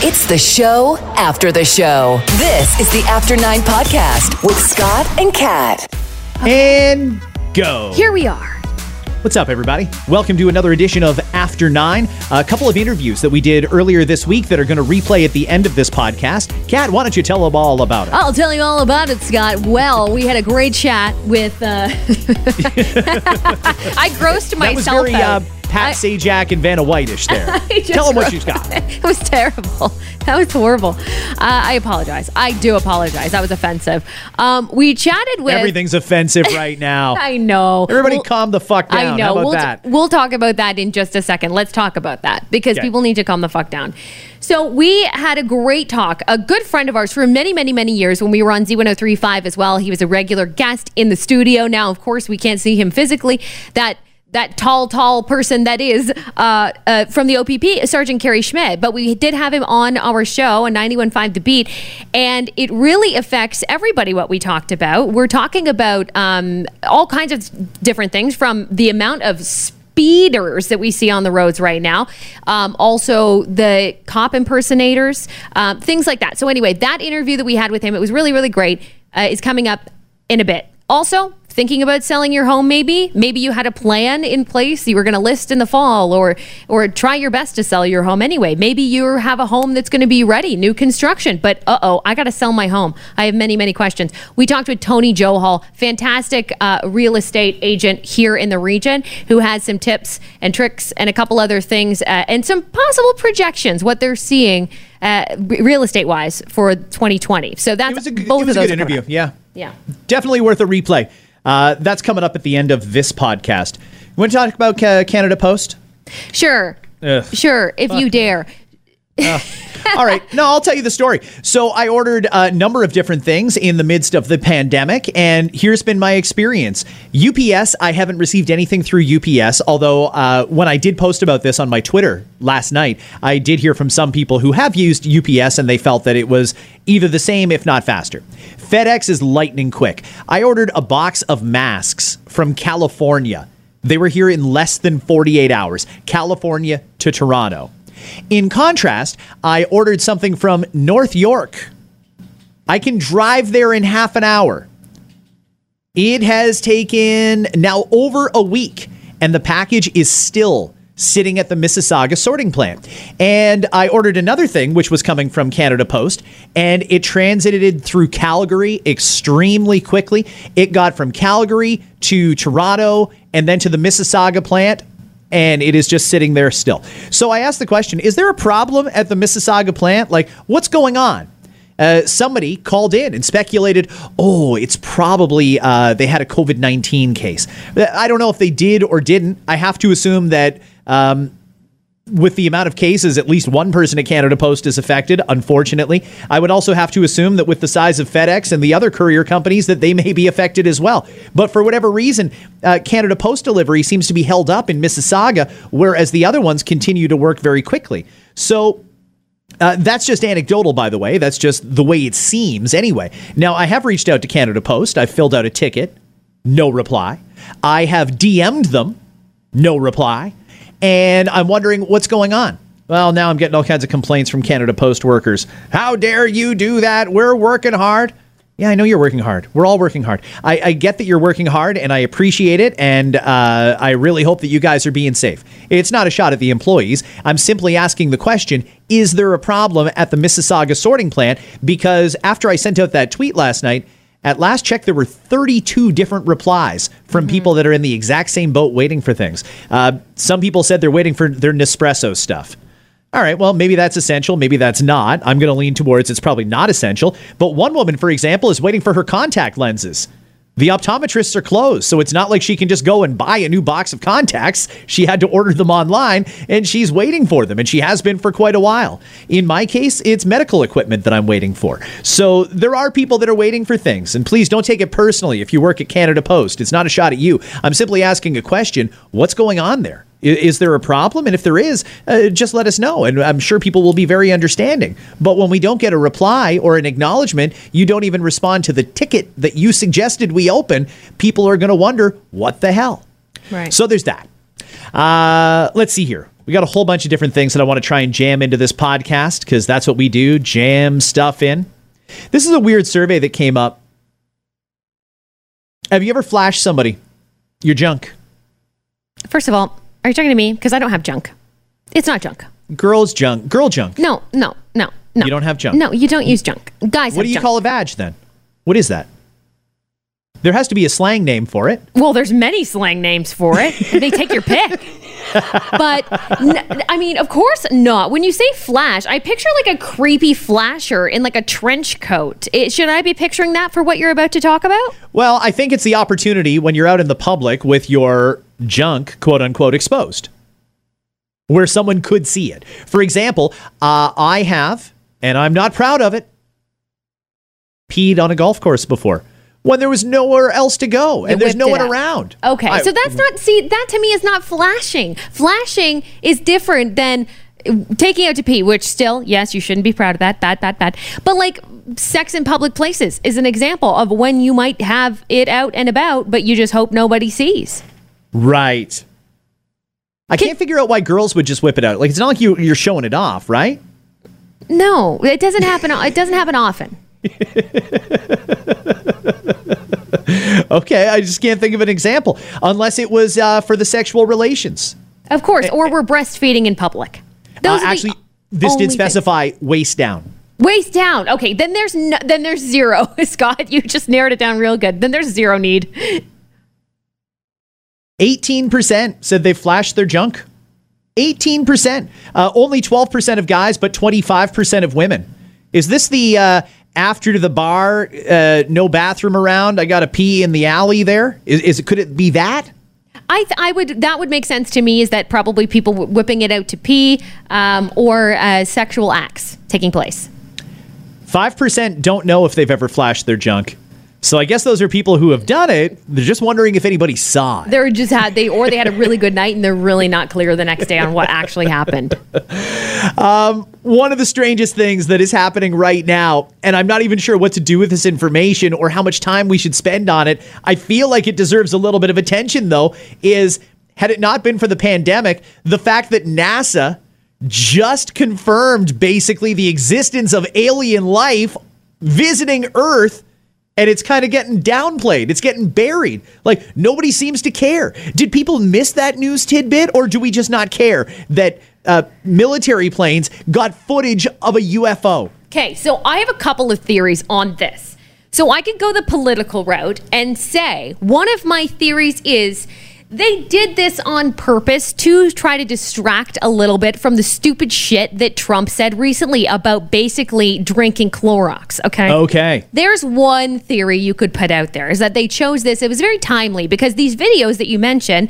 It's the show after the show. This is the After Nine Podcast with Scott and Kat. And go. Here we are. What's up, everybody? Welcome to another edition of After Nine. A couple of interviews that we did earlier this week that are going to replay at the end of this podcast. Kat, why don't you tell them all about it? I'll tell you all about it, Scott. Well, we had a great chat with. Uh, I grossed that was myself very uh, out. Pat I- Sajak and Vanna Whitish there. Tell them what she's got. It was terrible. That was horrible. Uh, I apologize. I do apologize. That was offensive. Um, we chatted with. Everything's offensive right now. I know. Everybody We'll- calm the fuck down. I know. We'll, that? we'll talk about that in just a second. Let's talk about that because Okay. people need to calm the fuck down. So we had a great talk. A good friend of ours for many, many, many years when we were on Z1035 as well. He was a regular guest in the studio. Now, of course, we can't see him physically. That that tall, tall person that is uh, uh, from the OPP, Sergeant Kerry Schmidt. But we did have him on our show on 91.5 The Beat, and it really affects everybody what we talked about. We're talking about um, all kinds of different things from the amount of speeders that we see on the roads right now. Um, also, the cop impersonators, um, things like that. So, anyway, that interview that we had with him, it was really, really great, uh, is coming up in a bit. Also, thinking about selling your home maybe? Maybe you had a plan in place you were going to list in the fall or or try your best to sell your home anyway. Maybe you have a home that's going to be ready new construction but uh-oh i got to sell my home. I have many many questions. We talked with tony johal fantastic uh, real estate agent here in the region who has some tips and tricks and a couple other things uh, and some possible projections what they're seeing uh, real estate wise for 2020 so that's It was a, both it was of a those good interview. Yeah. yeah. Definitely worth a replay. Uh, that's coming up at the end of this podcast. You want to talk about Canada Post? Sure. Ugh. Sure, if you dare. All right. No, I'll tell you the story. So I ordered a number of different things in the midst of the pandemic, and here's been my experience. UPS, I haven't received anything through UPS, although uh, when I did post about this on my Twitter last night, I did hear from some people who have used UPS and they felt that it was either the same, if not faster. FedEx is lightning quick. I ordered a box of masks from California. They were here in less than 48 hours, California to Toronto. In contrast, I ordered something from North York. I can drive there in half an hour. It has taken now over a week, and the package is still sitting at the Mississauga sorting plant. And I ordered another thing, which was coming from Canada Post, and it transited through Calgary extremely quickly. It got from Calgary to Toronto and then to the Mississauga plant and it is just sitting there still. So I asked the question Is there a problem at the Mississauga plant? Like, what's going on? Uh, somebody called in and speculated, oh, it's probably uh, they had a COVID 19 case. I don't know if they did or didn't. I have to assume that. Um, with the amount of cases, at least one person at Canada Post is affected, unfortunately. I would also have to assume that with the size of FedEx and the other courier companies, that they may be affected as well. But for whatever reason, uh, Canada Post delivery seems to be held up in Mississauga, whereas the other ones continue to work very quickly. So uh, that's just anecdotal, by the way. That's just the way it seems, anyway. Now, I have reached out to Canada Post. I've filled out a ticket, no reply. I have DM'd them, no reply. And I'm wondering what's going on. Well, now I'm getting all kinds of complaints from Canada Post workers. How dare you do that? We're working hard. Yeah, I know you're working hard. We're all working hard. I, I get that you're working hard and I appreciate it. And uh, I really hope that you guys are being safe. It's not a shot at the employees. I'm simply asking the question Is there a problem at the Mississauga sorting plant? Because after I sent out that tweet last night, at last check, there were 32 different replies from people that are in the exact same boat waiting for things. Uh, some people said they're waiting for their Nespresso stuff. All right, well, maybe that's essential. Maybe that's not. I'm going to lean towards it's probably not essential. But one woman, for example, is waiting for her contact lenses. The optometrists are closed, so it's not like she can just go and buy a new box of contacts. She had to order them online and she's waiting for them, and she has been for quite a while. In my case, it's medical equipment that I'm waiting for. So there are people that are waiting for things, and please don't take it personally if you work at Canada Post. It's not a shot at you. I'm simply asking a question what's going on there? Is there a problem? And if there is, uh, just let us know. And I'm sure people will be very understanding. But when we don't get a reply or an acknowledgement, you don't even respond to the ticket that you suggested we open, people are going to wonder, what the hell? Right. So there's that. Uh, let's see here. We got a whole bunch of different things that I want to try and jam into this podcast because that's what we do jam stuff in. This is a weird survey that came up. Have you ever flashed somebody your junk? First of all, are you talking to me? Because I don't have junk. It's not junk. Girls junk, girl junk. No, no, no, no. You don't have junk. No, you don't use junk. Guys, What do you junk. call a badge then? What is that? There has to be a slang name for it. Well, there's many slang names for it. they take your pick. But n- I mean, of course not. When you say flash, I picture like a creepy flasher in like a trench coat. It, should I be picturing that for what you're about to talk about? Well, I think it's the opportunity when you're out in the public with your junk, quote unquote, exposed, where someone could see it. For example, uh, I have, and I'm not proud of it, peed on a golf course before when there was nowhere else to go and You there's no one out. around. Okay, I- so that's not see that to me is not flashing. Flashing is different than taking out to pee, which still, yes, you shouldn't be proud of that. Bad, bad, bad. But like sex in public places is an example of when you might have it out and about, but you just hope nobody sees. Right. I can't figure out why girls would just whip it out. Like it's not like you you're showing it off, right? No, it doesn't happen. It doesn't happen often. Okay, I just can't think of an example unless it was uh, for the sexual relations. Of course, or we're breastfeeding in public. Those Uh, actually, this did specify waist down. waist down. Okay, then there's no, then there's zero. Scott, you just narrowed it down real good. Then there's zero need. 18% said they flashed their junk. 18%. Uh, only 12% of guys, but 25% of women. Is this the uh, after to the bar, uh, no bathroom around, I got to pee in the alley there? Is, is it, could it be that? I, th- I would that would make sense to me is that probably people wh- whipping it out to pee um, or uh, sexual acts taking place. 5% don't know if they've ever flashed their junk. So I guess those are people who have done it. They're just wondering if anybody saw it. They're just had they or they had a really good night and they're really not clear the next day on what actually happened. Um, one of the strangest things that is happening right now, and I'm not even sure what to do with this information or how much time we should spend on it. I feel like it deserves a little bit of attention, though, is had it not been for the pandemic, the fact that NASA just confirmed basically the existence of alien life visiting Earth. And it's kind of getting downplayed. It's getting buried. Like nobody seems to care. Did people miss that news tidbit, or do we just not care that uh, military planes got footage of a UFO? Okay, so I have a couple of theories on this. So I could go the political route and say one of my theories is they did this on purpose to try to distract a little bit from the stupid shit that Trump said recently about basically drinking Clorox. Okay. Okay. There's one theory you could put out there is that they chose this. It was very timely because these videos that you mentioned,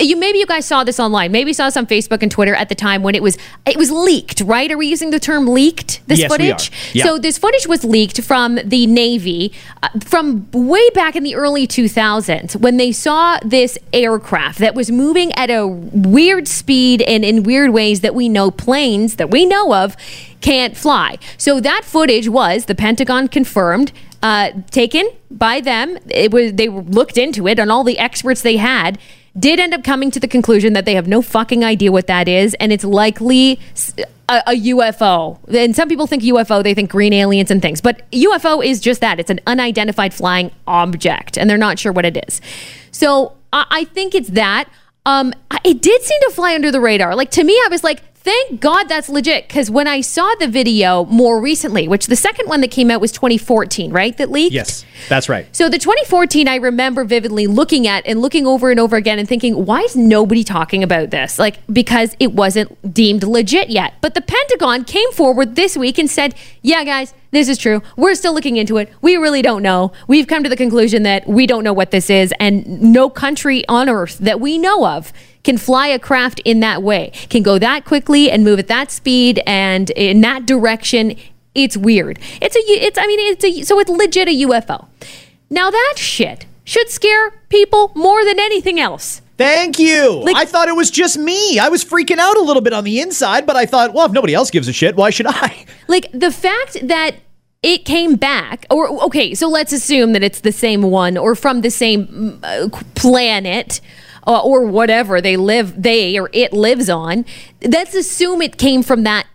you maybe you guys saw this online, maybe saw this on Facebook and Twitter at the time when it was it was leaked, right? Are we using the term leaked? This Yes, we footage. are. Yeah. So this footage was leaked from the Navy uh, from way back in the early 2000s when they saw this aircraft that was moving at a weird speed and in weird ways that we know planes that we know of can't fly. So that footage was the Pentagon confirmed uh, taken by them. It was they looked into it and all the experts they had did end up coming to the conclusion that they have no fucking idea what that is and it's likely a UFO. And some people think UFO, they think green aliens and things. But UFO is just that. It's an unidentified flying object and they're not sure what it is. So I, I think it's that. Um, it did seem to fly under the radar. Like to me, I was like, thank God that's legit. Because when I saw the video more recently, which the second one that came out was 2014, right? That leaked? Yes, that's right. So the 2014, I remember vividly looking at and looking over and over again and thinking, why is nobody talking about this? Like, because it wasn't deemed legit yet. But the Pentagon came forward this week and said, yeah, guys, this is true. We're still looking into it. We really don't know. We've come to the conclusion that we don't know what this is, and no country on earth that we know of can fly a craft in that way, can go that quickly and move at that speed and in that direction. It's weird. It's a, it's, I mean, it's a, so it's legit a UFO. Now that shit should scare people more than anything else. Thank you. Like- I thought it was just me. I was freaking out a little bit on the inside, but I thought, well, if nobody else gives a shit, why should I? Like the fact that it came back, or okay, so let's assume that it's the same one or from the same uh, planet. Uh, or whatever they live, they or it lives on. Let's assume it came from that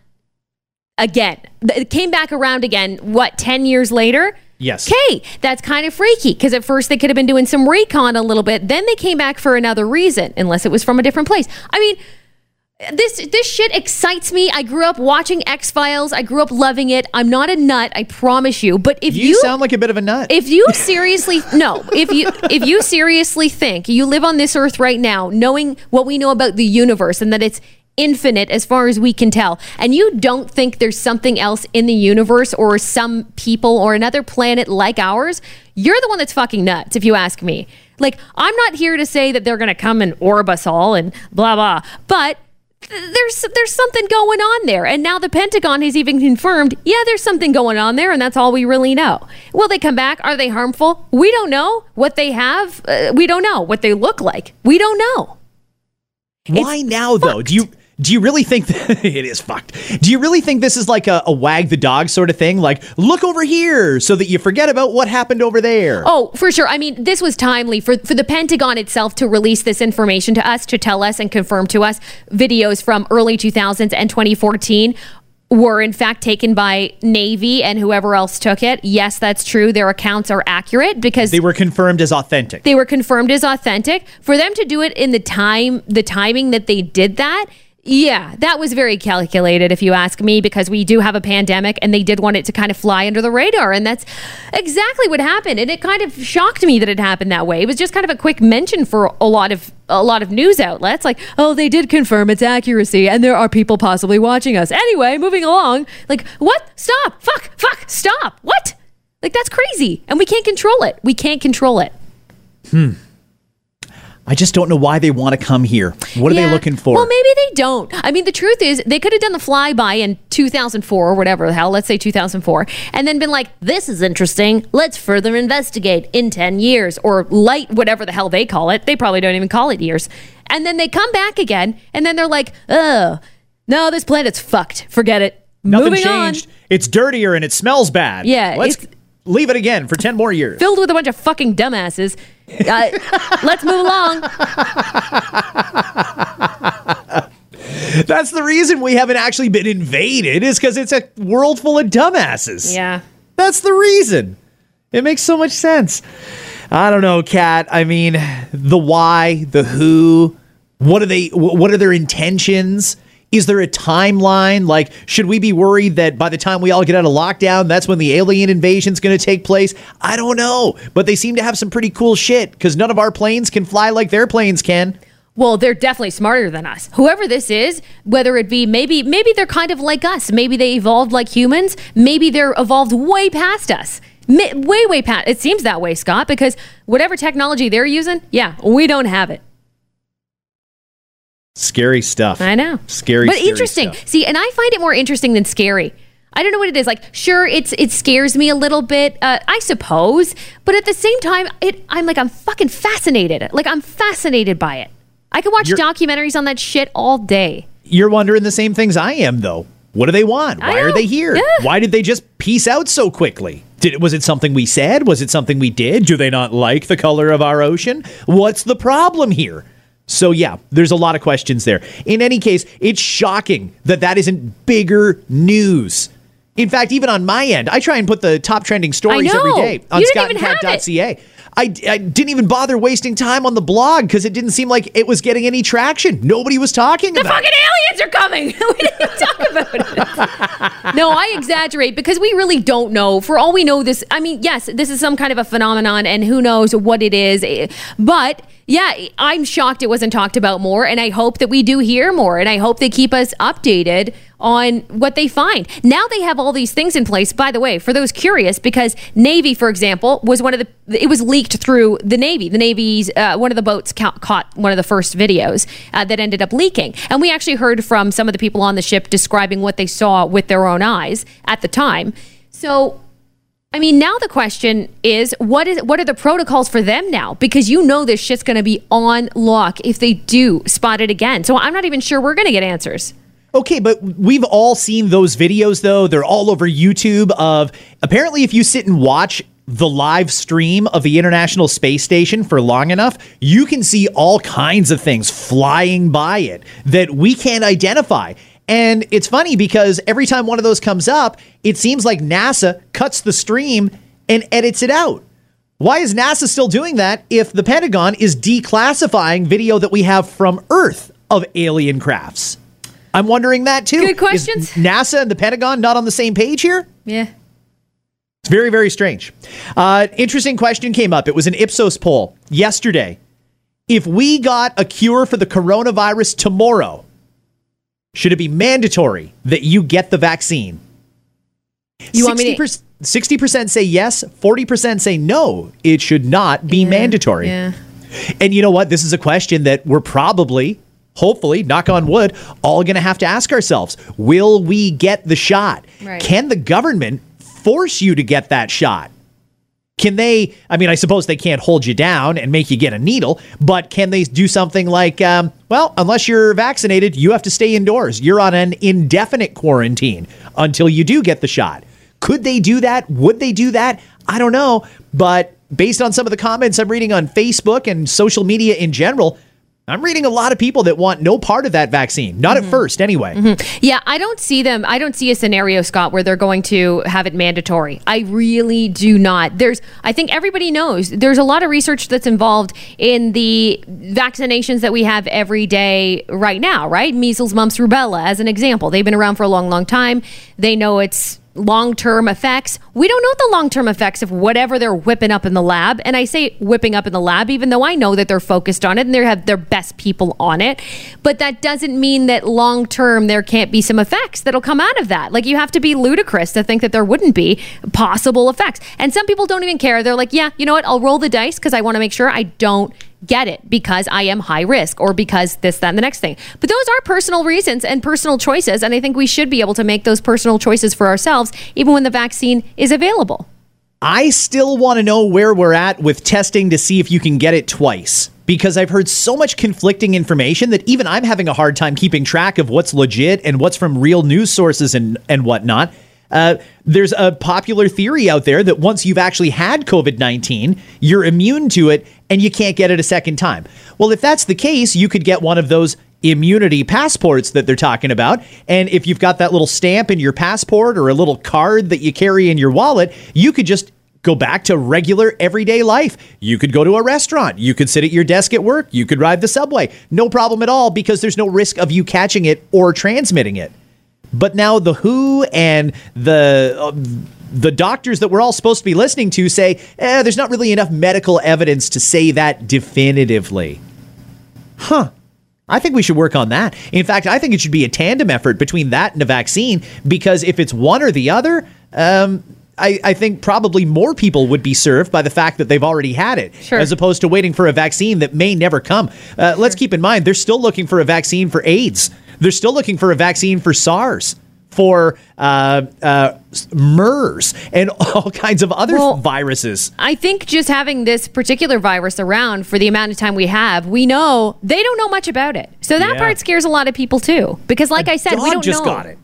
again. It came back around again. What ten years later? Yes. Okay, that's kind of freaky because at first they could have been doing some recon a little bit. Then they came back for another reason, unless it was from a different place. I mean, this this shit excites me. I grew up watching X Files. I grew up loving it. I'm not a nut, I promise you. But if You, you, sound like a bit of a nut. if you seriously no, if you if you seriously think you live on this earth right now, knowing what we know about the universe and that it's infinite as far as we can tell, and you don't think there's something else in the universe or some people or another planet like ours, you're the one that's fucking nuts, if you ask me. Like, I'm not here to say that they're gonna come and orb us all and blah blah, but there's there's something going on there. And now the pentagon has even confirmed yeah there's something going on there and that's all we really know. Will they come back? Are they harmful? We don't know what they have uh, we don't know what they look like. We don't know. Why now, though? Do you do you really think that it is fucked? Do you really think this is like a, a wag the dog sort of thing? Like, look over here, so that you forget about what happened over there. Oh, for sure. I mean, this was timely for, for the Pentagon itself to release this information to us, to tell us and confirm to us videos from early 2000s and 2014 were in fact taken by Navy and whoever else took it. Yes, that's true. Their accounts are accurate because They were confirmed as authentic. they were confirmed as authentic. For them to do it in the time, the timing that they did that, yeah, that was very calculated, if you ask me, because we do have a pandemic and they did want it to kind of fly under the radar. And that's exactly what happened. And it kind of shocked me that it happened that way. It was just kind of a quick mention for a lot of a lot of news outlets like oh they did confirm its accuracy and there are people possibly watching us. Anyway moving along like what? Stop! Fuck! Fuck! Stop! What? Like that's crazy. And we can't control it. We can't control it hmm. I just don't know why they want to come here. What are they looking for? Well, maybe they don't. I mean, the truth is, they could have done the flyby in 2004 or whatever the hell, let's say 2004, and then been like, this is interesting. Let's further investigate in 10 years or light, whatever the hell they call it. They probably don't even call it years. And then they come back again, and then they're like, oh, no, this planet's fucked. Forget it. Nothing Moving changed. It's dirtier and it smells bad. Yeah, Let's it's- leave it again for 10 more years. Filled with a bunch of fucking dumbasses. Uh, let's move along. That's the reason we haven't actually been invaded, is because it's a world full of dumbasses. Yeah. That's the reason. It makes so much sense. I don't know, Kat. I mean, the why, the who, what are they what are their intentions? Is there a timeline? Like, should we be worried that by the time we all get out of lockdown, that's when the alien invasion is going to take place? I don't know. But they seem to have some pretty cool shit because none of our planes can fly like their planes can. Well, they're definitely smarter than us. Whoever this is, whether it be maybe maybe they're kind of like us. Maybe they evolved like humans. Maybe they're evolved way past us. Way way past. It seems that way, Scott, because whatever technology they're using, yeah, we don't have it. Scary stuff. I know. Scary, but scary interesting. stuff. See, and I find it more interesting than scary. I don't know what it is. Like, sure, it's it scares me a little bit, uh, I suppose, but at the same time, it I'm like I'm fucking fascinated. Like I'm fascinated by it. I could watch You're- documentaries on that shit all day. You're wondering the same things I am, though. What do they want? Why are they here? Yeah. Why did they just peace out so quickly? Did was it something we said? Was it something we did? Do they not like the color of our ocean? What's the problem here? So yeah, there's a lot of questions there. In any case, it's shocking that that isn't bigger news. In fact, even on my end, I try and put the top trending stories every day on You didn't even have it. scottandcat.ca. I, I didn't even bother wasting time on the blog because it didn't seem like it was getting any traction. Nobody was talking The about it. fucking aliens are coming. we didn't talk about it. no, I exaggerate because we really don't know. For all we know, this, I mean, yes, this is some kind of a phenomenon and who knows what it is. Eh, but yeah, I'm shocked it wasn't talked about more. And I hope that we do hear more. And I hope they keep us updated on what they find. Now they have all these things in place, by the way, for those curious, because Navy, for example, was one of the, it was leaked through the Navy. The Navy's, uh, one of the boats ca- caught one of the first videos uh, that ended up leaking. And we actually heard from some of the people on the ship describing what they saw with their own eyes at the time. So I mean, now the question is, what is what are the protocols for them now? Because you know this shit's going to be on lock if they do spot it again. So I'm not even sure we're going to get answers. Okay, but we've all seen those videos though. They're all over YouTube of apparently if you sit and watch the live stream of the International Space Station for long enough, you can see all kinds of things flying by it that we can't identify. And it's funny because every time one of those comes up, it seems like NASA cuts the stream and edits it out. Why is NASA still doing that if the Pentagon is declassifying video that we have from Earth of alien crafts? I'm wondering that too. Good questions. Is NASA and the Pentagon not on the same page here? Yeah. It's very, very strange. Uh, interesting question came up. It was an Ipsos poll yesterday. If we got a cure for the coronavirus tomorrow, should it be mandatory that you get the vaccine? You want me to? 60% say yes, 40% say no, it should not be Yeah, mandatory. Yeah. And you know what? This is a question that we're probably, hopefully, knock on wood, all going to have to ask ourselves. Will we get the shot? Right. Can the government force you to get that shot? Can they? I mean, I suppose they can't hold you down and make you get a needle, but can they do something like, um, well, unless you're vaccinated, you have to stay indoors. You're on an indefinite quarantine until you do get the shot. Could they do that? Would they do that? I don't know. But based on some of the comments I'm reading on Facebook and social media in general, I'm reading a lot of people that want no part of that vaccine. Not at mm-hmm. first, anyway. Mm-hmm. Yeah, I don't see them. I don't see a scenario, Scott, where they're going to have it mandatory. I really do not. There's, I think everybody knows there's a lot of research that's involved in the vaccinations that we have every day right now, right? Measles, mumps, rubella, as an example. They've been around for a long, long time. They know it's long term effects. We don't know the long term effects of whatever they're whipping up in the lab. And I say whipping up in the lab, even though I know that they're focused on it and they have their best people on it. But that doesn't mean that long term there can't be some effects that'll come out of that. Like you have to be ludicrous to think that there wouldn't be possible effects. And some people don't even care. They're like, yeah, you know what? I'll roll the dice because I want to make sure I don't get it because I am high risk or because this, that, and the next thing. But those are personal reasons and personal choices. And I think we should be able to make those personal choices for ourselves, even when the vaccine is available. I still want to know where we're at with testing to see if you can get it twice. Because I've heard so much conflicting information that even I'm having a hard time keeping track of what's legit and what's from real news sources and, and whatnot. Uh, there's a popular theory out there that once you've actually had COVID 19, you're immune to it and you can't get it a second time. Well, if that's the case, you could get one of those immunity passports that they're talking about. And if you've got that little stamp in your passport or a little card that you carry in your wallet, you could just go back to regular everyday life. You could go to a restaurant. You could sit at your desk at work. You could ride the subway. No problem at all because there's no risk of you catching it or transmitting it. But now the WHO and the uh, the doctors that we're all supposed to be listening to say, eh, there's not really enough medical evidence to say that definitively. Huh. I think we should work on that. In fact, I think it should be a tandem effort between that and a vaccine because if it's one or the other, um, I, I think probably more people would be served by the fact that they've already had it, Sure. as opposed to waiting for a vaccine that may never come. Uh, Let's keep in mind, they're still looking for a vaccine for AIDS. They're still looking for a vaccine for SARS, for uh, uh, MERS, and all kinds of other Well, viruses. I think just having this particular virus around for the amount of time we have, we know they don't know much about it. So that Yeah. part scares a lot of people too. Because, like I said, we don't just know. got it.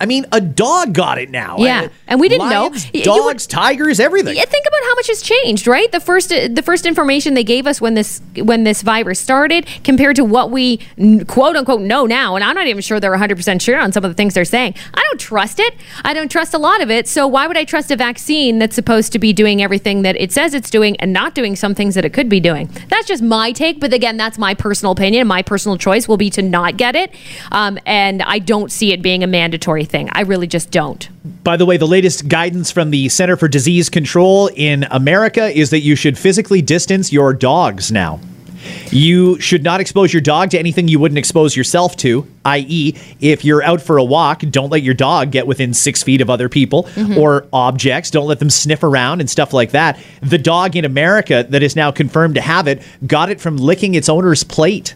I mean, a dog got it now. Yeah, and we didn't know. lions, Y- you would- Dogs, tigers, everything. Yeah, think about how much has changed, right? The first the first information they gave us when this when this virus started compared to what we quote unquote know now, and I'm not even sure they're 100 percent sure on some of the things they're saying. I don't trust it. I don't trust a lot of it. So why would I trust a vaccine that's supposed to be doing everything that it says it's doing and not doing some things that it could be doing? That's just my take. But again, that's my personal opinion. My personal choice will be to not get it, um, and I don't see it being a mandatory thing. I really just don't. By the way, the latest guidance from the Center for Disease Control in America is that you should physically distance your dogs now. You should not expose your dog to anything you wouldn't expose yourself to, i.e., if you're out for a walk, don't let your dog get within six feet of other people mm-hmm. or objects. Don't let them sniff around and stuff like that. The dog in America that is now confirmed to have it got it from licking its owner's plate.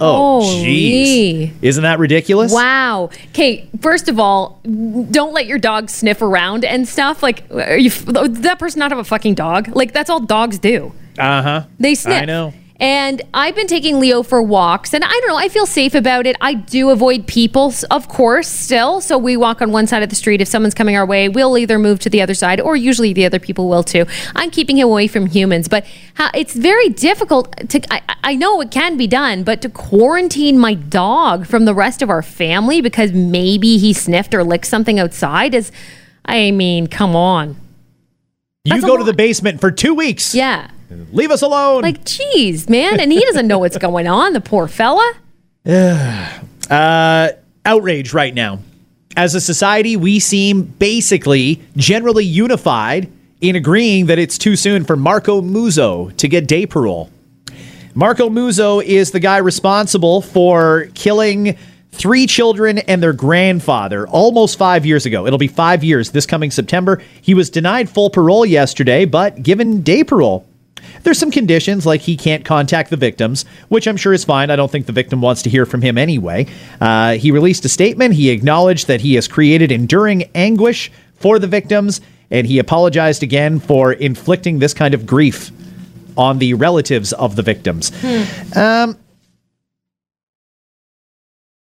Oh, jeez. Isn't that ridiculous? Wow. Okay, first of all, don't let your dog sniff around and stuff. Like, are you, does that person not have a fucking dog? Like, that's all dogs do. Uh huh. They sniff. I know. And I've been taking Leo for walks, and I don't know, I feel safe about it. I do avoid people, of course, still. So we walk on one side of the street. If someone's coming our way, we'll either move to the other side, or usually the other people will too. I'm keeping him away from humans, but how, it's very difficult to. I, I know it can be done, but to quarantine my dog from the rest of our family because maybe he sniffed or licked something outside is, I mean, come on. You That's go to the basement for two weeks. Yeah. Leave us alone. Like, geez, man. And he doesn't know what's going on, the poor fella. uh, outrage right now. As a society, we seem basically generally unified in agreeing that it's too soon for Marco Muzzo to get day parole. Marco Muzzo is the guy responsible for killing three children and their grandfather almost five years ago. It'll be five years this coming September. He was denied full parole yesterday, but given day parole. There's some conditions like he can't contact the victims, which I'm sure is fine. I don't think the victim wants to hear from him anyway. Uh, he released a statement. He acknowledged that he has created enduring anguish for the victims, and he apologized again for inflicting this kind of grief on the relatives of the victims. Um,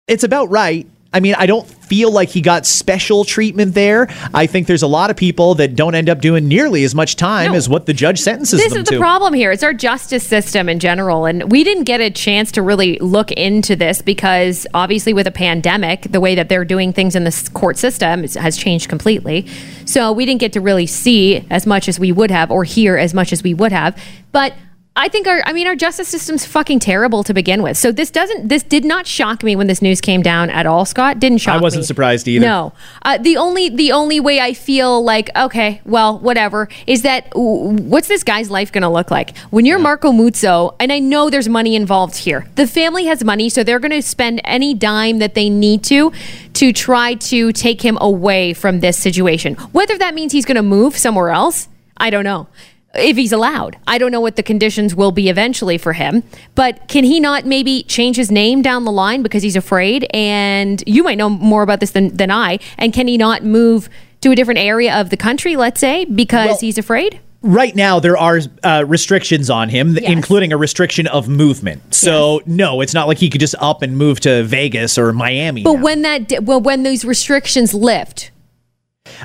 it's about right. I mean, I don't feel like he got special treatment there. I think there's a lot of people that don't end up doing nearly as much time No. as what the judge sentences this them is the to. problem here. It's our justice system in general. And we didn't get a chance to really look into this because obviously, with a pandemic, the way that they're doing things in the court system has changed completely. So we didn't get to really see as much as we would have or hear as much as we would have. But I think our, I mean, our justice system's fucking terrible to begin with. So this doesn't, this did not shock me when this news came down at all, Scott. Didn't shock me. I wasn't surprised either. No, uh, the only the only way I feel like okay, well, whatever, is that what's this guy's life going to look like when you're Marco Muzzo? And I know there's money involved here. The family has money, so they're going to spend any dime that they need to to try to take him away from this situation. Whether that means he's going to move somewhere else, I don't know. If he's allowed, I don't know what the conditions will be eventually for him. But can he not maybe change his name down the line because he's afraid? And you might know more about this than, than I. And can he not move to a different area of the country, let's say, because Well- he's afraid? Right now, there are uh, restrictions on him, Yes. including a restriction of movement. So, no, it's not like he could just up and move to Vegas or Miami. But now. when that well, when those restrictions lift,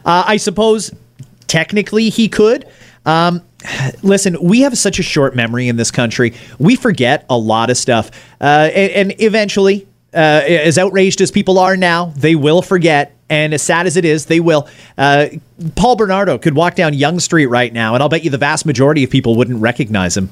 Uh, I suppose technically he could. Um, listen, we have such a short memory in this country. We forget a lot of stuff. Uh, and, and eventually, uh, as outraged as people are now, they will forget. And as sad as it is, they will. Uh, Paul Bernardo could walk down Yonge Street right now, and I'll bet you the vast majority of people wouldn't recognize him.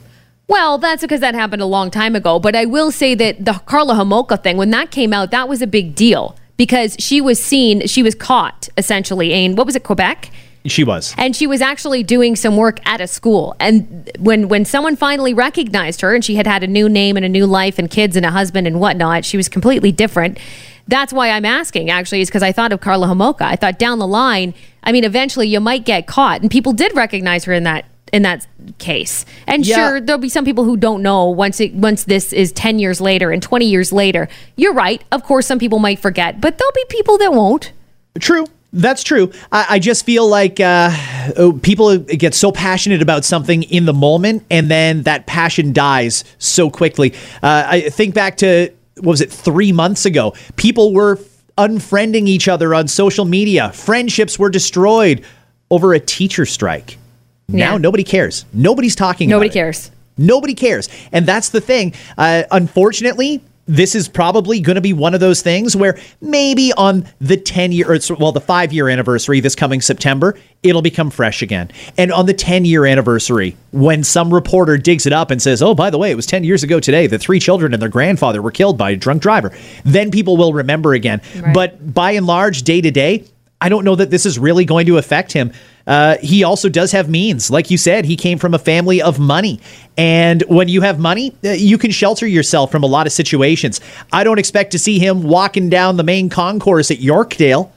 Well, that's because that happened a long time ago. But I will say that the Karla Homolka thing, when that came out, that was a big deal because she was seen, she was caught essentially in what was it, Quebec? She was. and she was actually doing some work at a school. And when when someone finally recognized her and she had had a new name and a new life and kids and a husband and whatnot she was completely different. That's why i'm asking actually is because i thought of karla homolka i thought down the line i mean eventually you might get caught. And people did recognize her in that in that case. And Yeah. sure there'll be some people who don't know once it once this is 10 years later and 20 years later. You're right. Of course some people might forget but there'll be people that won't. True. That's true. I, I just feel like uh, oh, people get so passionate about something in the moment, and then that passion dies so quickly. Uh, I think back to what was it three months ago? People were unfriending each other on social media. Friendships were destroyed over a teacher strike. Now nobody cares. Nobody's talking Nobody about it. cares. Nobody cares. And that's the thing. Uh, unfortunately, this is probably going to be one of those things where maybe on the 10 year, or well, the five year anniversary this coming September, it'll become fresh again. And on the 10 year anniversary, when some reporter digs it up and says, oh, by the way, it was 10 years ago today that three children and their grandfather were killed by a drunk driver, then people will remember again. Right. But by and large, day to day, I don't know that this is really going to affect him. Uh, he also does have means. Like you said, he came from a family of money. And when you have money, uh, you can shelter yourself from a lot of situations. I don't expect to see him walking down the main concourse at Yorkdale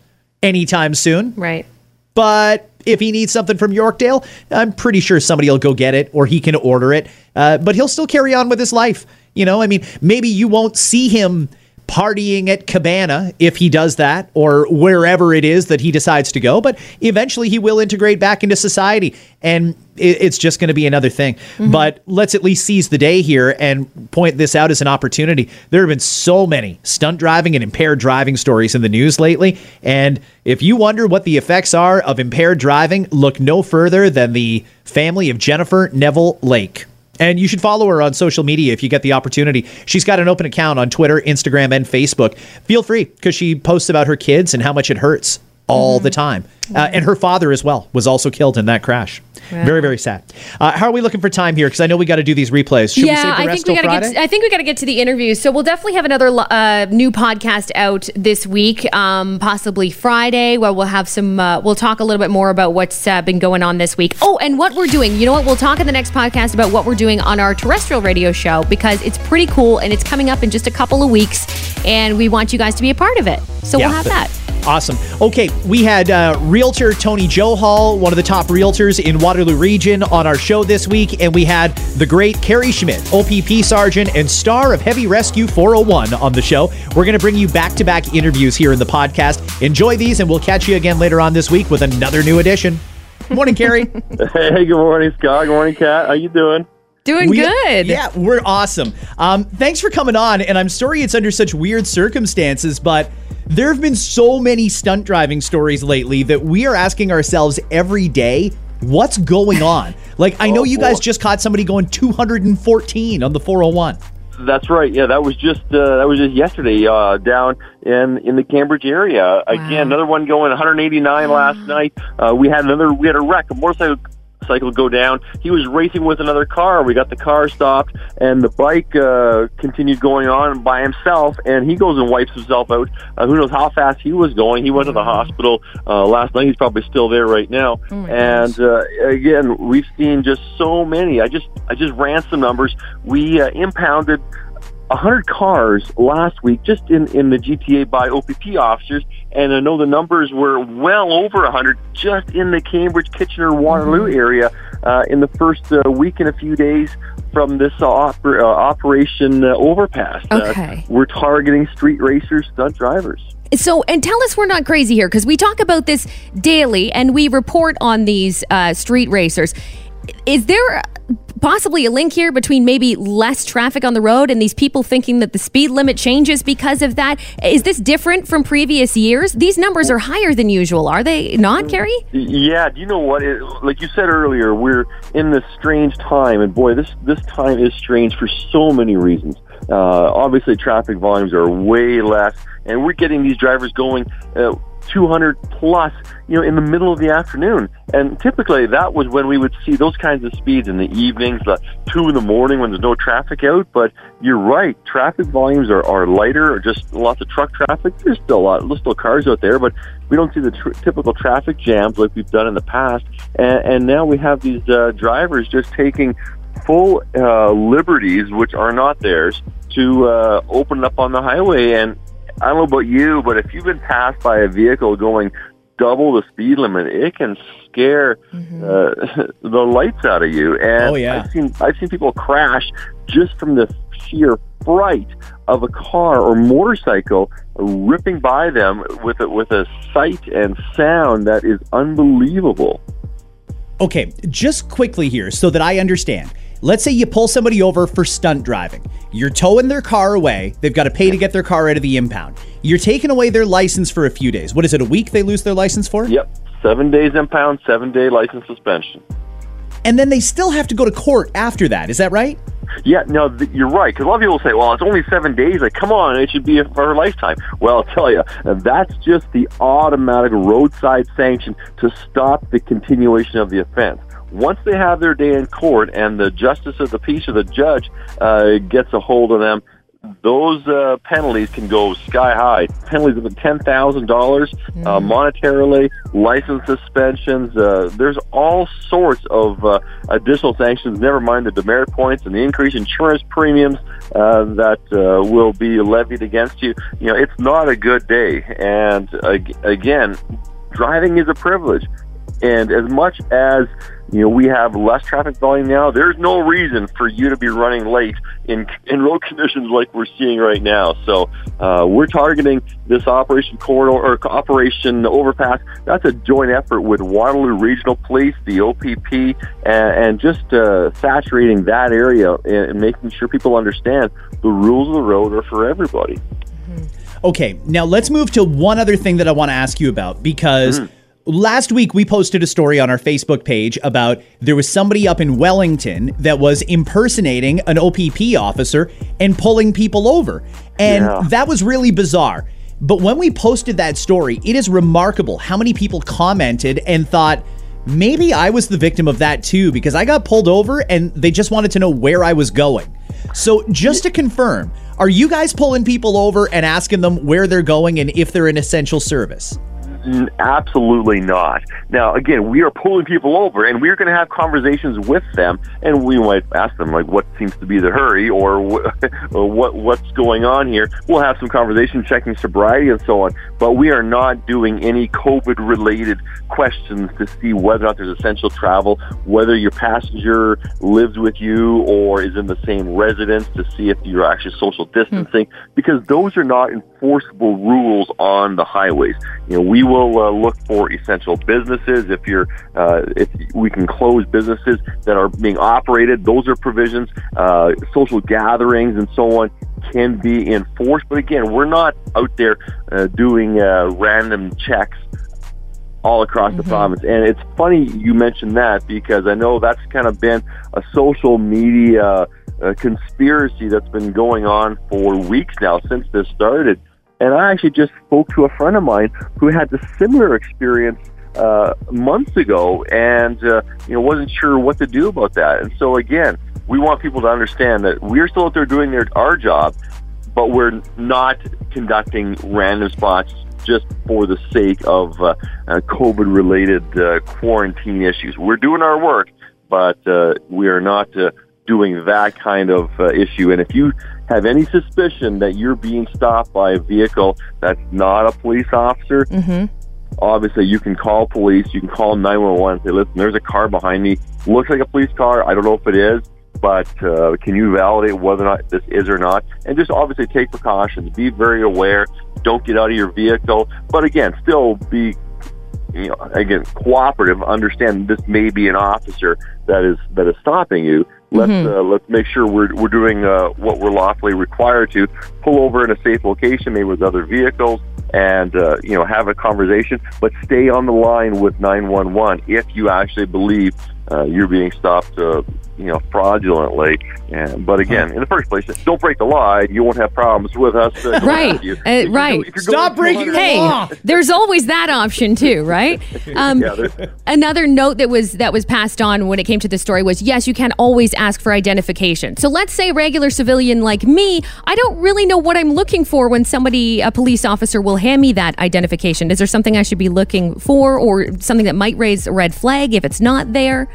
anytime soon. Right. But if he needs something from Yorkdale, I'm pretty sure somebody will go get it or he can order it. Uh, but he'll still carry on with his life. You know, I mean, maybe you won't see him partying at Cabana if he does that or wherever it is that he decides to go, but eventually he will integrate back into society and it's just going to be another thing. Mm-hmm. But let's at least seize the day here and point this out as an opportunity. There have been so many stunt driving and impaired driving stories in the news lately. And if you wonder what the effects are of impaired driving, look no further than the family of Jennifer Neville Lake. And you should follow her on social media if you get the opportunity. She's got an open account on Twitter, Instagram, and Facebook. Feel free because she posts about her kids and how much it hurts all the mm-hmm. time. Uh, and her father as well was also killed in that crash. Very, very sad. Uh, how are we looking for time here? Because I know we got to do these replays. Should we save the I rest think we gotta Friday? get. I think we gotta get to the interviews. So we'll definitely have another uh, new podcast out this week, um, possibly Friday, where we'll have some. Uh, we'll talk a little bit more about what's uh, been going on this week. Oh, and what we're doing. You know what? We'll talk in the next podcast about what we're doing on our terrestrial radio show because it's pretty cool and it's coming up in just a couple of weeks, and we want you guys to be a part of it. So we'll have that. Awesome. Okay, we had uh, realtor Tony Johal, one of the top realtors in Waterloo Region, on our show this week, and we had the great Kerry Schmidt, OPP sergeant and star of Heavy Rescue 401 on the show. We're going to bring you back-to-back interviews here in the podcast. Enjoy these, and we'll catch you again later on this week with another new edition. Morning, Kerry. Hey, good morning, Scott. Good morning, Kat. How you doing? Doing We- good. Yeah, we're awesome. Um, thanks for coming on. And I'm sorry it's under such weird circumstances, but there have been so many stunt driving stories lately that we are asking ourselves every day, what's going on? Like, I know Oh, you guys boy. just caught somebody going 214 on the 401. That's right. Yeah, that was just uh, that was just yesterday uh, down in in the Cambridge area. Again, another one going 189 last night. Uh, we had another we had a wreck, a motorcycle cycle go down. He was racing with another car. We got the car stopped, and the bike uh, continued going on by himself. And he goes and wipes himself out. Uh, who knows how fast he was going? He went to the hospital uh, last night. He's probably still there right now. and uh, again, we've seen just so many. I just I just ran some numbers. We uh, impounded 100 cars last week just in, in the GTA by OPP officers, and I know the numbers were well over 100 just in the Cambridge, Kitchener, Waterloo area uh, in the first uh, week and a few days from this uh, oper- uh, Operation uh, Overpass. Uh, Okay. we're targeting street racers, stunt drivers. So, and tell us we're not crazy here because we talk about this daily and we report on these uh, street racers. Is there possibly a link here between maybe less traffic on the road and these people thinking that the speed limit changes because of that? Is this different from previous years? These numbers are higher than usual, are they not, Kerry? Yeah, do you know what? It, like you said earlier, we're in this strange time, and boy, this this time is strange for so many reasons. Uh, obviously, traffic volumes are way less, and we're getting these drivers going uh, 200 plus, you know, in the middle of the afternoon. And typically, that was when we would see those kinds of speeds in the evenings, like two in the morning when there's no traffic out. But you're right, traffic volumes are, are lighter, or just lots of truck traffic. There's still a lot, there's still cars out there, but we don't see the tr- typical traffic jams like we've done in the past. And, and now we have these uh, drivers just taking full uh, liberties, which are not theirs, to uh, open up on the highway. And I don't know about you, but if you've been passed by a vehicle going double the speed limit, it can scare uh, the lights out of you. And Oh, yeah. I've seen I've seen people crash just from the sheer fright of a car or motorcycle ripping by them with a, with a sight and sound that is unbelievable. Okay, just quickly here so that I understand. Let's say you pull somebody over for stunt driving. You're towing their car away. They've got to pay to get their car out of the impound. You're taking away their license for a few days. What is it, a week they lose their license for? Yep. Seven days impound, seven day license suspension. And then they still have to go to court after that. Is that right? Yeah, no, th- you're right. Because a lot of people say, "Well, it's only seven days." Like, come on, it should be for a lifetime. Well, I'll tell you, that's just the automatic roadside sanction to stop the continuation of the offense. Once they have their day in court and the justice of the peace or the judge uh, gets a hold of them, those uh, penalties can go sky high. Penalties of ten thousand dollars uh, monetarily, license suspensions. Uh, there's all sorts of uh, additional sanctions. Never mind the demerit points and the increased insurance premiums uh, that uh, will be levied against you. You know, it's not a good day. And ag- again, driving is a privilege. And as much as you know, we have less traffic volume now. There's no reason for you to be running late in in road conditions like we're seeing right now. So uh, we're targeting this operation corridor or operation overpass. That's a joint effort with Waterloo Regional Police, the OPP, and, and just uh, saturating that area and making sure people understand the rules of the road are for everybody. Okay, now let's move to one other thing that I want to ask you about because last week we posted a story on our Facebook page about there was somebody up in Wellington that was impersonating an OPP officer and pulling people over. And Yeah. that was really bizarre. But when we posted that story, it is remarkable how many people commented and thought, maybe I was the victim of that too, because I got pulled over and they just wanted to know where I was going. So, just to confirm, are you guys pulling people over and asking them where they're going and if they're an essential service? Absolutely not. Now, again, we are pulling people over, and we're going to have conversations with them, and we might ask them like, "What seems to be the hurry?" or, or "What what's going on here?" We'll have some conversation, checking sobriety and so on. But we are not doing any COVID-related questions to see whether or not there's essential travel, whether your passenger lives with you or is in the same residence to see if you're actually social distancing, hmm. because those are not enforceable rules on the highways. You know, we will uh, look for essential businesses. If you're, uh, if we can close businesses that are being operated, those are provisions. Uh, social gatherings and so on can be enforced. But again, we're not out there uh, doing uh, random checks all across the province. And it's funny you mentioned that because I know that's kind of been a social media uh, conspiracy that's been going on for weeks now since this started. And I actually just spoke to a friend of mine who had the similar experience uh, months ago, and uh, you know wasn't sure what to do about that. And so again, we want people to understand that we're still out there doing their, our job, but we're not conducting random spots just for the sake of uh, uh, COVID-related uh, quarantine issues. We're doing our work, but uh, we are not doing that kind of uh, issue. And if you have any suspicion that you're being stopped by a vehicle that's not a police officer, obviously you can call police, you can call 911 and say, listen, there's a car behind me. Looks like a police car. I don't know if it is, but uh, can you validate whether or not this is or not? And just obviously take precautions. Be very aware. Don't get out of your vehicle. But again, still be you know, again, cooperative. Understand this may be an officer that is that is stopping you. Let's uh, let's make sure we're we're doing uh, what we're lawfully required to. Pull over in a safe location, maybe with other vehicles, and uh, you know have a conversation. But stay on the line with 911 if you actually believe uh, you're being stopped, uh, you know, fraudulently. And, but again, in the first place, don't break the law. and You won't have problems with us. Uh, Right. you. Uh, If you're right. if you're Stop going breaking 200 Hey, law. there's always that option too, right? Um, Yeah, another note that was that was passed on when it came to the story was yes, you can always ask for identification. So let's say a regular civilian like me, I don't really know what I'm looking for when somebody, a police officer, will hand me that identification. Is there something I should be looking for, or something that might raise a red flag if it's not there?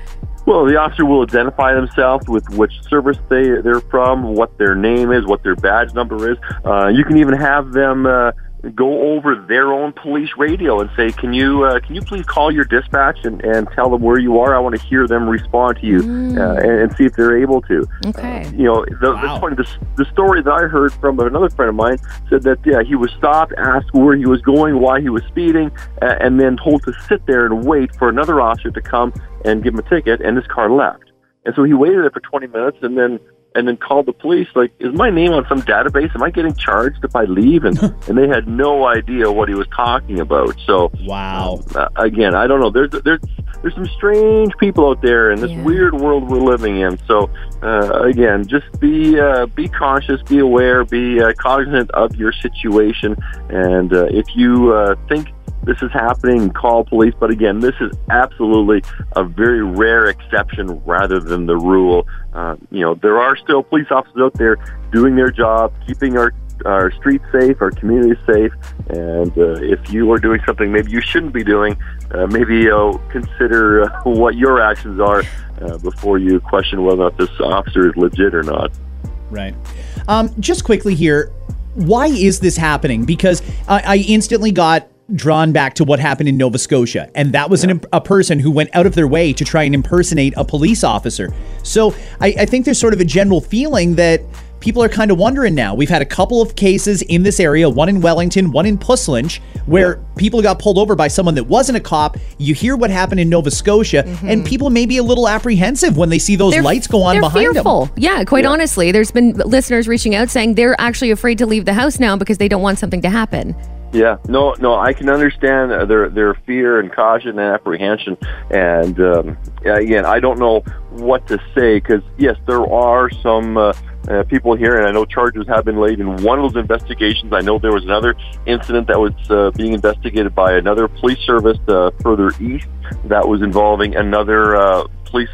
Well, the officer will identify themselves with which service they they're from, what their name is, what their badge number is. Uh, you can even have them uh, go over their own police radio and say, "Can you uh, can you please call your dispatch and, and tell them where you are? I want to hear them respond to you uh, and, and see if they're able to." Okay. you know, the, Wow. the, funny, the, the story that I heard from another friend of mine said that yeah, he was stopped, asked where he was going, why he was speeding, uh, and then told to sit there and wait for another officer to come and give him a ticket, and this car left. And so he waited there for 20 minutes, and then and then called the police. Like, is my name on some database? Am I getting charged if I leave? And and they had no idea what he was talking about. So Wow. uh, again, I don't know. There's there's there's some strange people out there in this Yeah. weird world we're living in. So uh, again, just be uh, be cautious, be aware, be uh, cognizant of your situation, and uh, if you uh, think this is happening, call police. But again, this is absolutely a very rare exception rather than the rule. Uh, you know, there are still police officers out there doing their job, keeping our our streets safe, our communities safe, and uh, if you are doing something maybe you shouldn't be doing, uh, maybe uh, consider what your actions are uh, before you question whether or not this officer is legit or not. Right. Um, just quickly here, why is this happening? Because I, I instantly got drawn back to what happened in Nova Scotia, and that was an, imp- a person who went out of their way to try and impersonate a police officer. So I, I think there's sort of a general feeling that people are kind of wondering now. We've had a couple of cases in this area, one in Wellington, one in Puslinch, where people got pulled over by someone that wasn't a cop. You hear what happened in Nova Scotia, mm-hmm. and people may be a little apprehensive when they see those They're- lights go on they're behind fearful. them. Yeah, quite honestly, there's been listeners reaching out saying they're actually afraid to leave the house now because they don't want something to happen. Yeah, no, no, I can understand uh, their their fear and caution and apprehension, and um, again, I don't know what to say because yes, there are some uh, uh, people here, and I know charges have been laid in one of those investigations. I know there was another incident that was uh, being investigated by another police service uh, further east that was involving another uh, police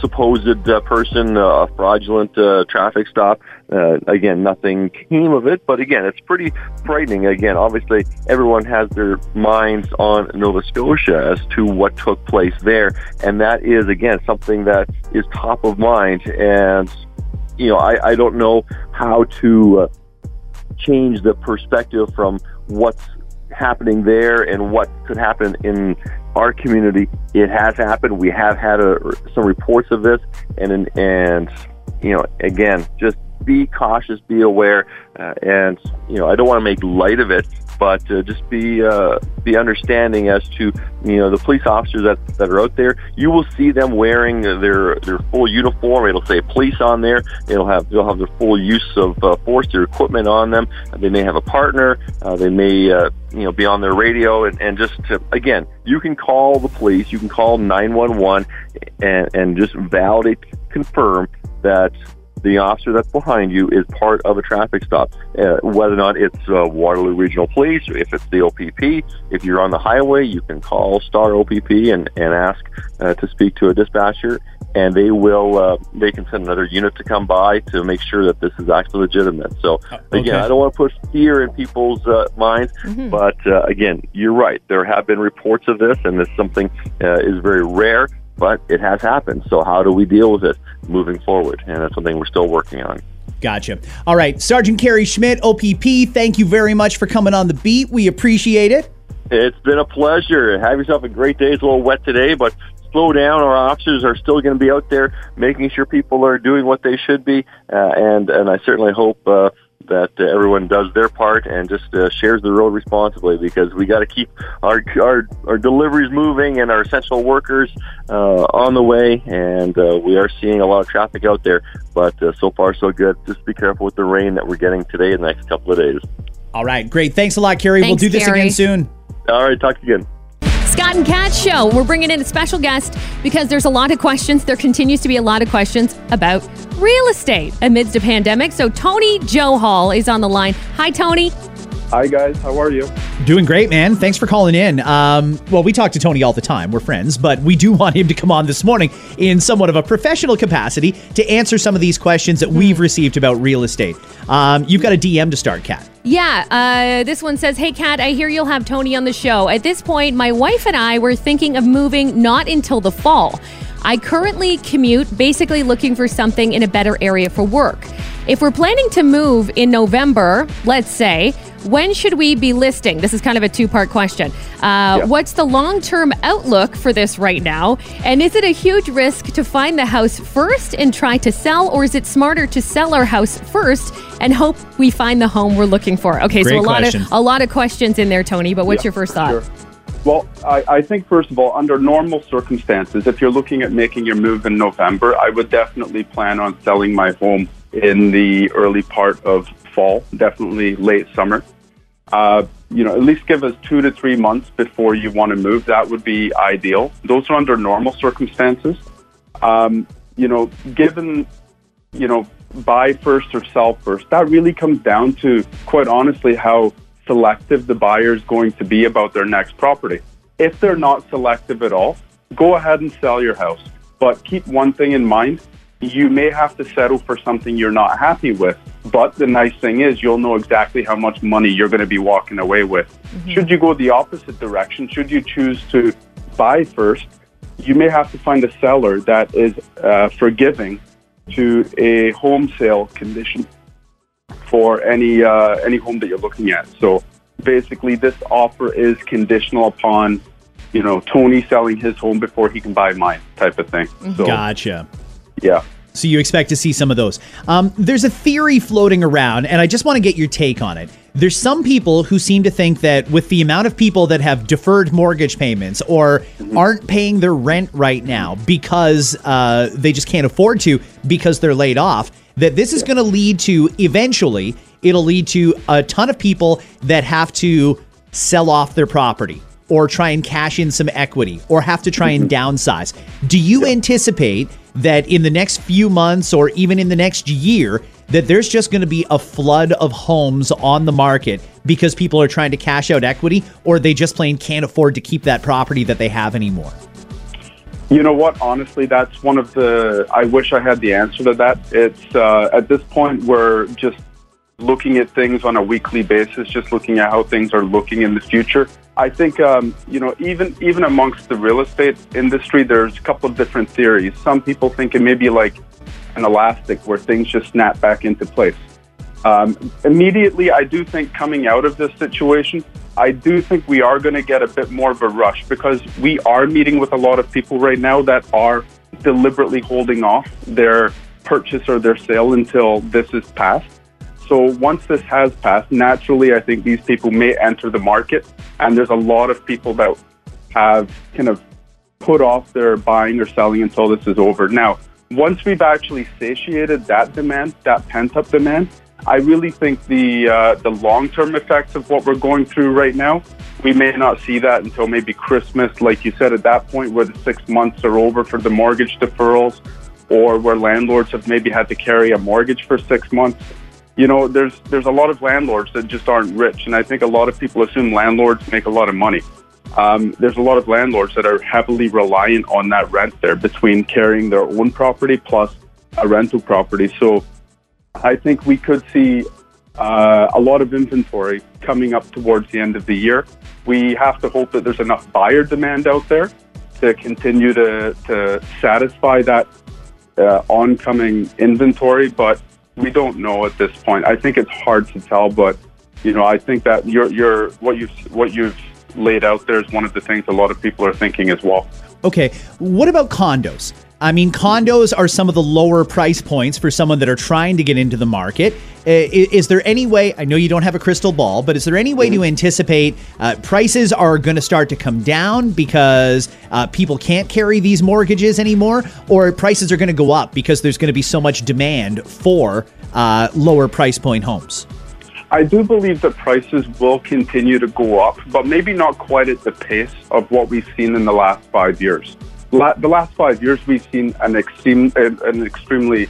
supposed uh, person, uh, a fraudulent uh, traffic stop. Uh, again, nothing came of it, but again, it's pretty frightening. Again, obviously, everyone has their minds on Nova Scotia as to what took place there, and that is again something that is top of mind. And you know, I, I don't know how to uh, change the perspective from what's happening there and what could happen in our community. It has happened. We have had a, some reports of this, and and you know, again, just be cautious, be aware, uh, and you know, I don't want to make light of it, but uh, just be uh, be understanding as to you know the police officers that, that are out there. You will see them wearing their their full uniform. It'll say police on there. It'll have they'll have their full use of uh, force, their equipment on them. They may have a partner. Uh, they may uh, you know be on their radio and, and just to, again, you can call the police. You can call nine one one and and just validate, confirm that the officer that's behind you is part of a traffic stop. Uh, whether or not it's uh, Waterloo Regional Police, if it's the OPP, if you're on the highway, you can call Star OPP and, and ask uh, to speak to a dispatcher, and they will uh, they can send another unit to come by to make sure that this is actually legitimate. So again, I don't want to put fear in people's uh, minds, but uh, again, you're right. There have been reports of this, and this something uh, is very rare but it has happened. So how do we deal with it moving forward? And that's something we're still working on. Gotcha. All right, Sergeant Kerry Schmidt, OPP, thank you very much for coming on the beat. We appreciate it. It's been a pleasure. Have yourself a great day. It's a little wet today, but slow down. Our officers are still going to be out there making sure people are doing what they should be, uh, and and I certainly hope. Uh, that uh, everyone does their part and just uh, shares the road responsibly because we got to keep our, our our deliveries moving and our essential workers uh, on the way and uh, we are seeing a lot of traffic out there but uh, so far so good just be careful with the rain that we're getting today and the next couple of days All right, great. Thanks a lot, Kerry. we'll do this Kerry. again soon. all right talk to you again Scott and Kat show. We're bringing in a special guest because there's a lot of questions. There continues to be a lot of questions about real estate amidst a pandemic. So Tony Joe Hall is on the line. Hi, Tony. Hi guys, how are you? Doing great, man. Thanks for calling in. Um, well, we talk to Tony all the time. We're friends, but we do want him to come on this morning in somewhat of a professional capacity to answer some of these questions that we've received about real estate. Um, you've got a DM to start, Kat. Yeah, uh, this one says, Hey, Kat, I hear you'll have Tony on the show. At this point, my wife and I were thinking of moving not until the fall. I currently commute, basically looking for something in a better area for work. If we're planning to move in November, let's say, when should we be listing? This is kind of a two part question. Uh, What's the long term outlook for this right now? And is it a huge risk to find the house first and try to sell, or is it smarter to sell our house first and hope we find the home we're looking for? Okay, Great so a lot of a lot of questions in there, Tony. But what's your first thought? Sure. Well, I, I think, first of all, under normal circumstances, if you're looking at making your move in November, I would definitely plan on selling my home in the early part of fall, definitely late summer. Uh, you know, at least give us two to three months before you want to move. That would be ideal. Those are under normal circumstances. Um, you know, given, you know, buy first or sell first, that really comes down to, quite honestly, how selective the buyer is going to be about their next property. If they're not selective at all, go ahead and sell your house. But keep one thing in mind you may have to settle for something you're not happy with. But the nice thing is, you'll know exactly how much money you're going to be walking away with. Mm-hmm. Should you go the opposite direction, should you choose to buy first, you may have to find a seller that is uh, forgiving to a home sale condition for any uh, any home that you're looking at. So basically, this offer is conditional upon you know Tony selling his home before he can buy mine, type of thing. So, gotcha. Yeah. So you expect to see some of those. Um, there's a theory floating around, and I just want to get your take on it. There's some people who seem to think that with the amount of people that have deferred mortgage payments or aren't paying their rent right now because uh, they just can't afford to because they're laid off, that this is going to lead to eventually, it'll lead to a ton of people that have to sell off their property or try and cash in some equity or have to try and downsize. Do you anticipate that in the next few months or even in the next year that there's just going to be a flood of homes on the market because people are trying to cash out equity or they just plain can't afford to keep that property that they have anymore? You know what? Honestly, that's one of the. I wish I had the answer to that. It's uh, at this point we're just looking at things on a weekly basis, just looking at how things are looking in the future. I think um, you know even even amongst the real estate industry, there's a couple of different theories. Some people think it may be like an elastic where things just snap back into place. Um, immediately, I do think coming out of this situation, I do think we are going to get a bit more of a rush because we are meeting with a lot of people right now that are deliberately holding off their purchase or their sale until this is passed. So once this has passed, naturally, I think these people may enter the market. And there's a lot of people that have kind of put off their buying or selling until this is over. Now, once we've actually satiated that demand, that pent up demand, I really think the uh, the long term effects of what we're going through right now, we may not see that until maybe Christmas, like you said, at that point where the six months are over for the mortgage deferrals, or where landlords have maybe had to carry a mortgage for six months you know, there's there's a lot of landlords that just aren't rich, and I think a lot of people assume landlords make a lot of money. Um, there's a lot of landlords that are heavily reliant on that rent there between carrying their own property plus a rental property. So I think we could see uh, a lot of inventory coming up towards the end of the year. We have to hope that there's enough buyer demand out there to continue to, to satisfy that uh, oncoming inventory, but we don't know at this point. I think it's hard to tell, but you know, I think that your your what you've what you've laid out there is one of the things a lot of people are thinking as well. Okay, what about condos? I mean, condos are some of the lower price points for someone that are trying to get into the market. Is, is there any way, I know you don't have a crystal ball, but is there any way mm-hmm. to anticipate uh, prices are going to start to come down because uh, people can't carry these mortgages anymore, or prices are going to go up because there's going to be so much demand for uh, lower price point homes? I do believe that prices will continue to go up, but maybe not quite at the pace of what we've seen in the last five years la- the last five years, we've seen an, extreme, an extremely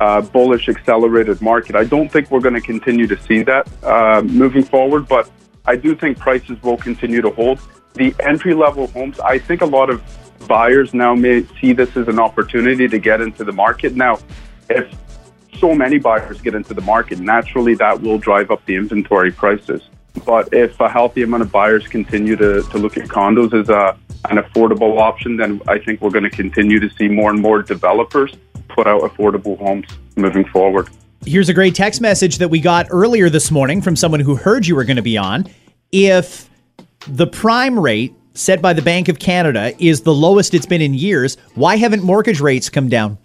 uh, bullish, accelerated market. I don't think we're going to continue to see that uh, moving forward, but I do think prices will continue to hold. The entry level homes, I think a lot of buyers now may see this as an opportunity to get into the market. Now, if so many buyers get into the market, naturally that will drive up the inventory prices. But if a healthy amount of buyers continue to, to look at condos as a, an affordable option, then I think we're going to continue to see more and more developers put out affordable homes moving forward. Here's a great text message that we got earlier this morning from someone who heard you were going to be on. If the prime rate set by the Bank of Canada is the lowest it's been in years, why haven't mortgage rates come down?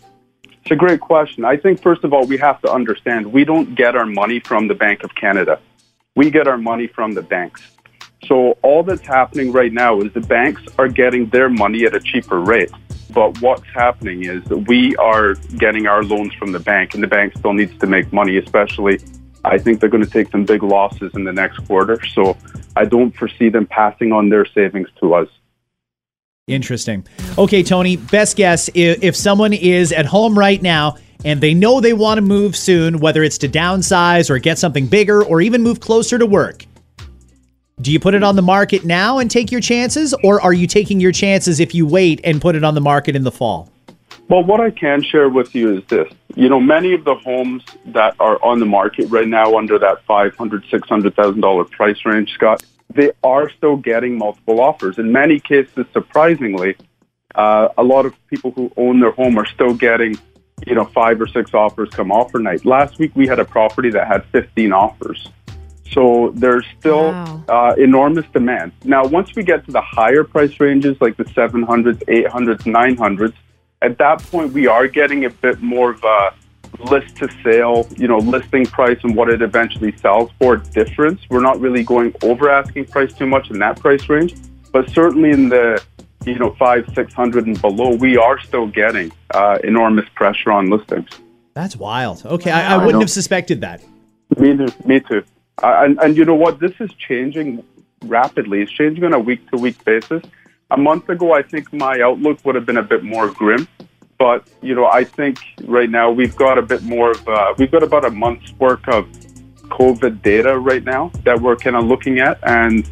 It's a great question. I think, first of all, we have to understand we don't get our money from the Bank of Canada we get our money from the banks. So all that's happening right now is the banks are getting their money at a cheaper rate. But what's happening is that we are getting our loans from the bank, and the bank still needs to make money, especially. I think they're going to take some big losses in the next quarter. So I don't foresee them passing on their savings to us. Interesting. Okay, Tony, best guess if, if someone is at home right now and they know they want to move soon, whether it's to downsize or get something bigger or even move closer to work, do you put it on the market now and take your chances, or are you taking your chances if you wait and put it on the market in the fall? Well, what I can share with you is this. You know, many of the homes that are on the market right now under that $500,000, $600,000 price range, Scott, they are still getting multiple offers. In many cases, surprisingly, uh, a lot of people who own their home are still getting, you know, five or six offers come offer night. Last week, we had a property that had 15 offers. So there's still Wow. uh, enormous demand. Now, once we get to the higher price ranges, like the 700s, 800s, 900s, at that point we are getting a bit more of a list to sale, you know, listing price and what it eventually sells for difference. We're not really going over asking price too much in that price range, but certainly in the you know five, six hundred and below, we are still getting uh, enormous pressure on listings. That's wild. Okay, I, I I wouldn't know. have suspected that. Me too. Me too. Uh, and, and you know what? This is changing rapidly. It's changing on a week to week basis. A month ago, I think my outlook would have been a bit more grim. But, you know, I think right now we've got a bit more of, uh, we've got about a month's worth of COVID data right now that we're kind of looking at. And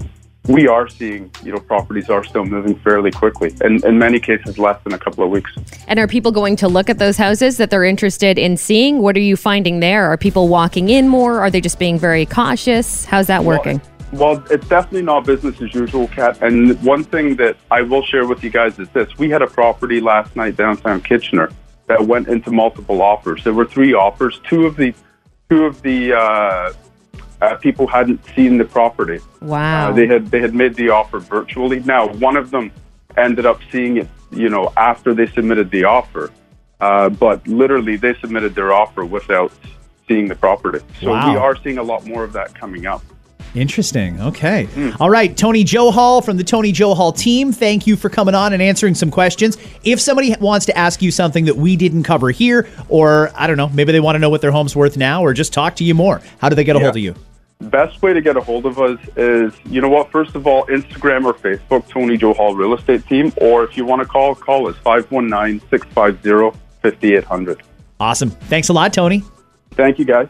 we are seeing, you know, properties are still moving fairly quickly. And in many cases, less than a couple of weeks. And are people going to look at those houses that they're interested in seeing? What are you finding there? Are people walking in more? Are they just being very cautious? How's that working? Well, it's definitely not business as usual, Kat. And one thing that I will share with you guys is this: we had a property last night downtown Kitchener that went into multiple offers. There were three offers. Two of the two of the uh, uh, people hadn't seen the property. Wow. Uh, they had they had made the offer virtually. Now, one of them ended up seeing it, you know, after they submitted the offer. Uh, but literally, they submitted their offer without seeing the property. So Wow. we are seeing a lot more of that coming up. Interesting. Okay. Hmm. All right. Tony Joe Hall from the Tony Joe Hall team. Thank you for coming on and answering some questions. If somebody wants to ask you something that we didn't cover here, or I don't know, maybe they want to know what their home's worth now, or just talk to you more, how do they get a Yeah. hold of you? Best way to get a hold of us is, you know what, first of all, Instagram or Facebook, Tony Joe Hall Real Estate Team, or if you want to call, call us 519 650 5800. Awesome. Thanks a lot, Tony. Thank you, guys.